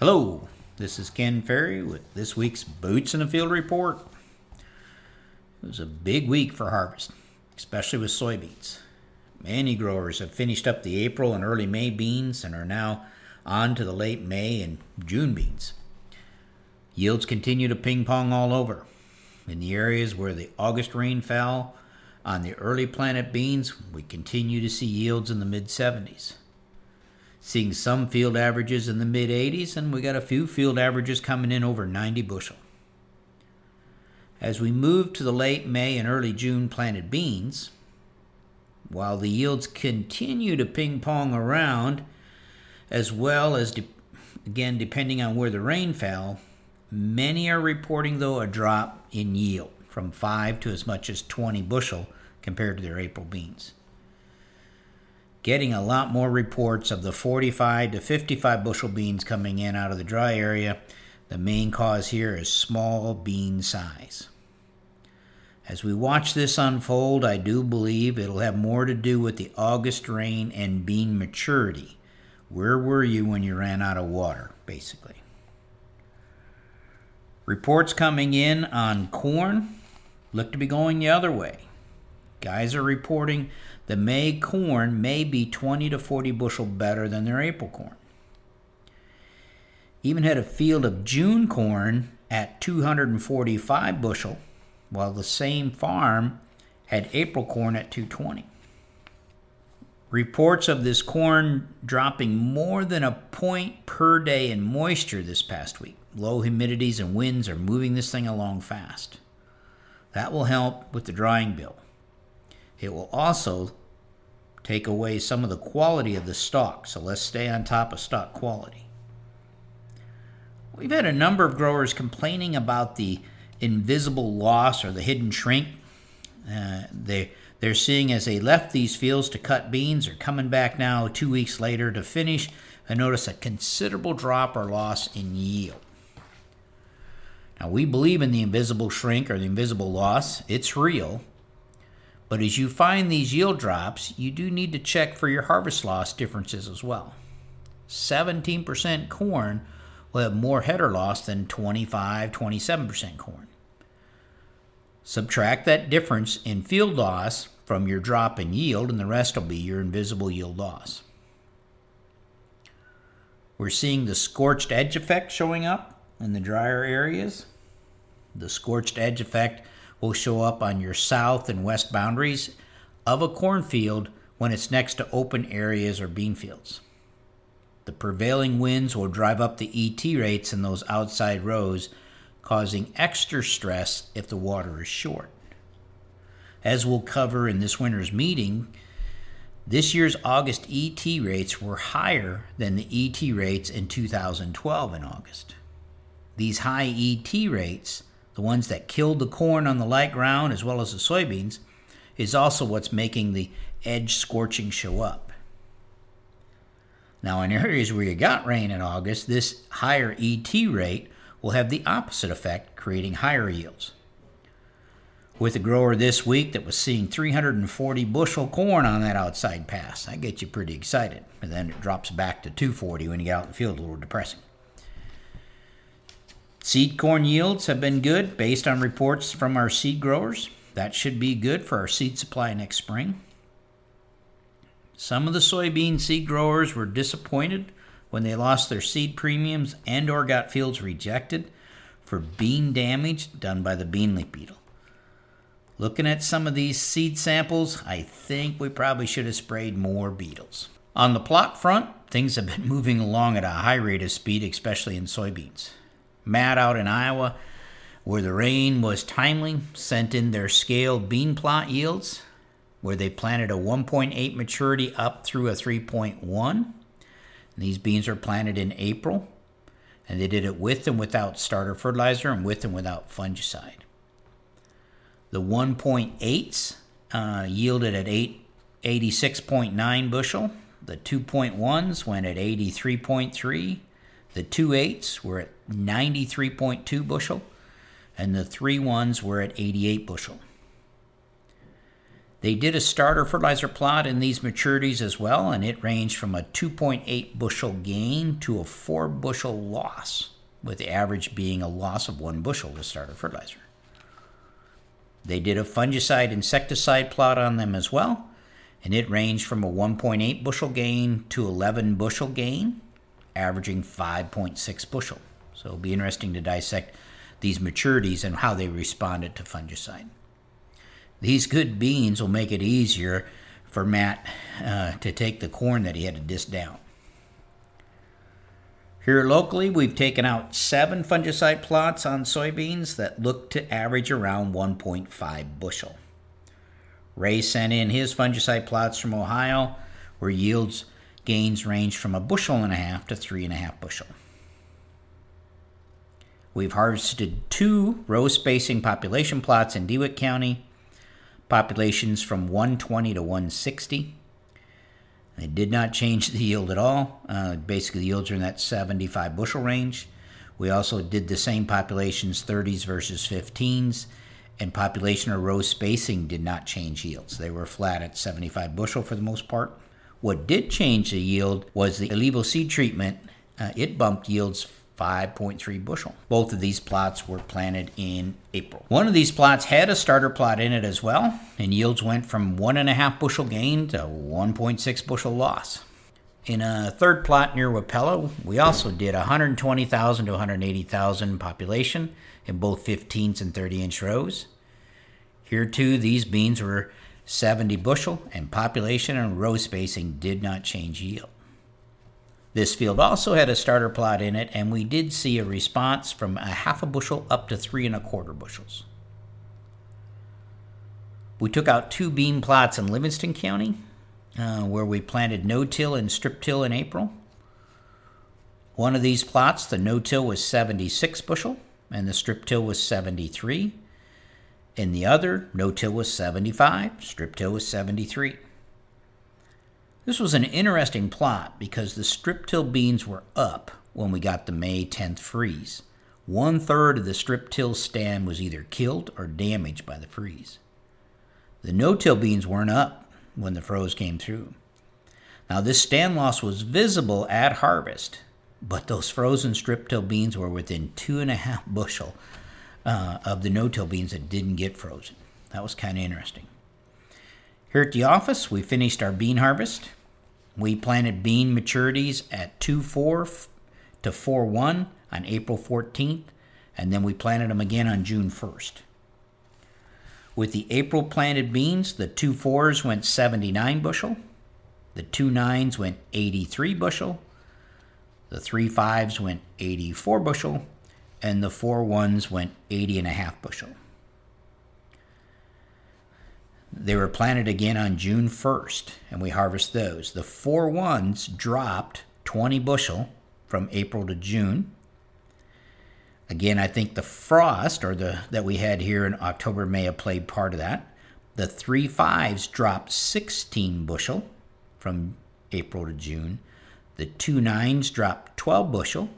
Hello, this is Ken Ferry with this week's Boots in the Field report. It was a big week for harvest, especially with soybeans. Many growers have finished up the April and early May beans and are now on to the late May and June beans. Yields continue to ping pong all over. In the areas where the August rain fell on the early planted beans, we continue to see yields in the mid 70s seeing some field averages in the mid 80s, and we got a few field averages coming in over 90 bushel. As we move to the late May and early June planted beans, while the yields continue to ping pong around, as well as, de- again, depending on where the rain fell, many are reporting, though, a drop in yield from 5 to as much as 20 bushel compared to their April beans getting a lot more reports of the 45 to 55 bushel beans coming in out of the dry area. The main cause here is small bean size. As we watch this unfold, I do believe it'll have more to do with the August rain and bean maturity. Where were you when you ran out of water, basically? Reports coming in on corn look to be going the other way. Guys are reporting the May corn may be 20 to 40 bushel better than their April corn. Even had a field of June corn at 245 bushel, while the same farm had April corn at 220. Reports of this corn dropping more than a point per day in moisture this past week. Low humidities and winds are moving this thing along fast. That will help with the drying bill. It will also take away some of the quality of the stalk. so let's stay on top of stalk quality. We've had a number of growers complaining about the invisible loss or the hidden shrink. Uh, they they're seeing as they left these fields to cut beans are coming back now two weeks later to finish and notice a considerable drop or loss in yield. Now we believe in the invisible shrink or the invisible loss. It's real. But as you find these yield drops, you do need to check for your harvest loss differences as well. 17% corn will have more header loss than 25, 27% corn. Subtract that difference in field loss from your drop in yield, and the rest will be your invisible yield loss. We're seeing the scorched edge effect showing up in the drier areas. The scorched edge effect will show up on your south and west boundaries of a cornfield when it's next to open areas or bean fields. The prevailing winds will drive up the ET rates in those outside rows, causing extra stress if the water is short. As we'll cover in this winter's meeting, this year's August ET rates were higher than the ET rates in 2012 in August. These high ET rates the ones that killed the corn on the light ground as well as the soybeans, is also what's making the edge scorching show up. Now, in areas where you got rain in August, this higher ET rate will have the opposite effect, creating higher yields. With a grower this week that was seeing 340 bushel corn on that outside pass, that gets you pretty excited. And then it drops back to 240 when you get out in the field, a little depressing. Seed corn yields have been good based on reports from our seed growers. That should be good for our seed supply next spring. Some of the soybean seed growers were disappointed when they lost their seed premiums and or got fields rejected for bean damage done by the bean leaf beetle. Looking at some of these seed samples, I think we probably should have sprayed more beetles. On the plot front, things have been moving along at a high rate of speed, especially in soybeans. Matt out in Iowa, where the rain was timely, sent in their scaled bean plot yields, where they planted a 1.8 maturity up through a 3.1. These beans are planted in April, and they did it with and without starter fertilizer and with and without fungicide. The 1.8s uh, yielded at 8, 86.9 bushel. The 2.1s went at 83.3. The 2.8s were at 93.2 bushel, and the three ones were at 88 bushel. They did a starter fertilizer plot in these maturities as well, and it ranged from a 2.8 bushel gain to a 4 bushel loss, with the average being a loss of 1 bushel with starter fertilizer. They did a fungicide insecticide plot on them as well, and it ranged from a 1.8 bushel gain to 11 bushel gain, averaging 5.6 bushel. So it'll be interesting to dissect these maturities and how they responded to fungicide. These good beans will make it easier for Matt uh, to take the corn that he had to disc down. Here locally, we've taken out seven fungicide plots on soybeans that look to average around 1.5 bushel. Ray sent in his fungicide plots from Ohio, where yields gains range from a bushel and a half to three and a half bushel. We've harvested two row spacing population plots in DeWitt County populations from 120 to 160. They did not change the yield at all. Uh, basically, the yields are in that 75 bushel range. We also did the same populations, 30s versus 15s, and population or row spacing did not change yields. They were flat at 75 bushel for the most part. What did change the yield was the ILeVO seed treatment. Uh, it bumped yields 5.3 bushel. Both of these plots were planted in April. One of these plots had a starter plot in it as well, and yields went from 1.5 bushel gain to 1.6 bushel loss. In a third plot near Wapella, we also did 120,000 to 180,000 population in both 15s and 30 inch rows. Here too, these beans were 70 bushel, and population and row spacing did not change yield. This field also had a starter plot in it, and we did see a response from a half a bushel up to three and a quarter bushels. We took out two bean plots in Livingston County, uh, where we planted no-till and strip-till in April. One of these plots, the no-till was 76 bushel, and the strip-till was 73. In the other, no-till was 75, strip-till was 73. This was an interesting plot because the strip till beans were up when we got the May 10th freeze. One third of the strip till stand was either killed or damaged by the freeze. The no till beans weren't up when the froze came through. Now, this stand loss was visible at harvest, but those frozen strip till beans were within two and a half bushel uh, of the no till beans that didn't get frozen. That was kind of interesting. Here at the office, we finished our bean harvest. We planted bean maturities at 2 4 to 4 1 on April 14th, and then we planted them again on June 1st. With the April planted beans, the 2 4s went 79 bushel, the 2 9s went 83 bushel, the 3 5s went 84 bushel, and the 4 1s went 80 and a half bushel. They were planted again on June 1st, and we harvest those. The four ones dropped 20 bushel from April to June. Again, I think the frost or the that we had here in October may have played part of that. The three fives dropped 16 bushel from April to June. The two nines dropped 12 bushel.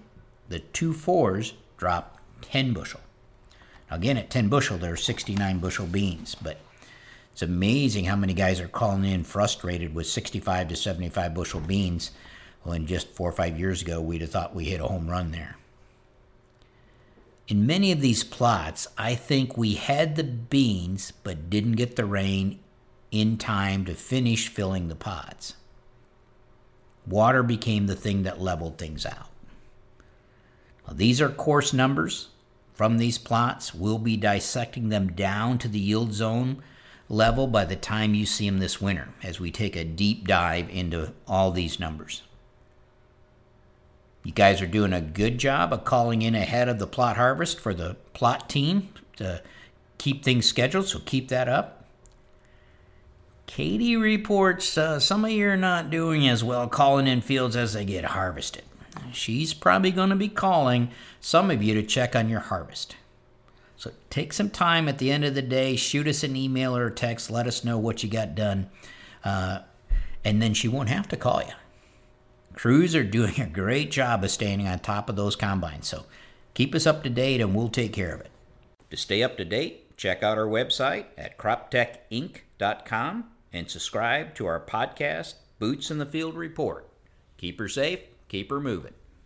The two fours dropped 10 bushel. Again, at 10 bushel, there are 69 bushel beans, but it's amazing how many guys are calling in frustrated with 65 to 75 bushel beans when just four or five years ago we'd have thought we hit a home run there. In many of these plots, I think we had the beans but didn't get the rain in time to finish filling the pods. Water became the thing that leveled things out. Now, these are coarse numbers from these plots. We'll be dissecting them down to the yield zone level by the time you see them this winter as we take a deep dive into all these numbers. You guys are doing a good job of calling in ahead of the plot harvest for the plot team to keep things scheduled, so keep that up. Katie reports uh, some of you are not doing as well calling in fields as they get harvested. She's probably going to be calling some of you to check on your harvest. So take some time at the end of the day, shoot us an email or a text, let us know what you got done, uh, and then she won't have to call you. Crews are doing a great job of staying on top of those combines, so keep us up to date and we'll take care of it. To stay up to date, Check out our website at croptechinc.com and subscribe to our podcast, Boots in the Field Report. Keep her safe, keep her moving.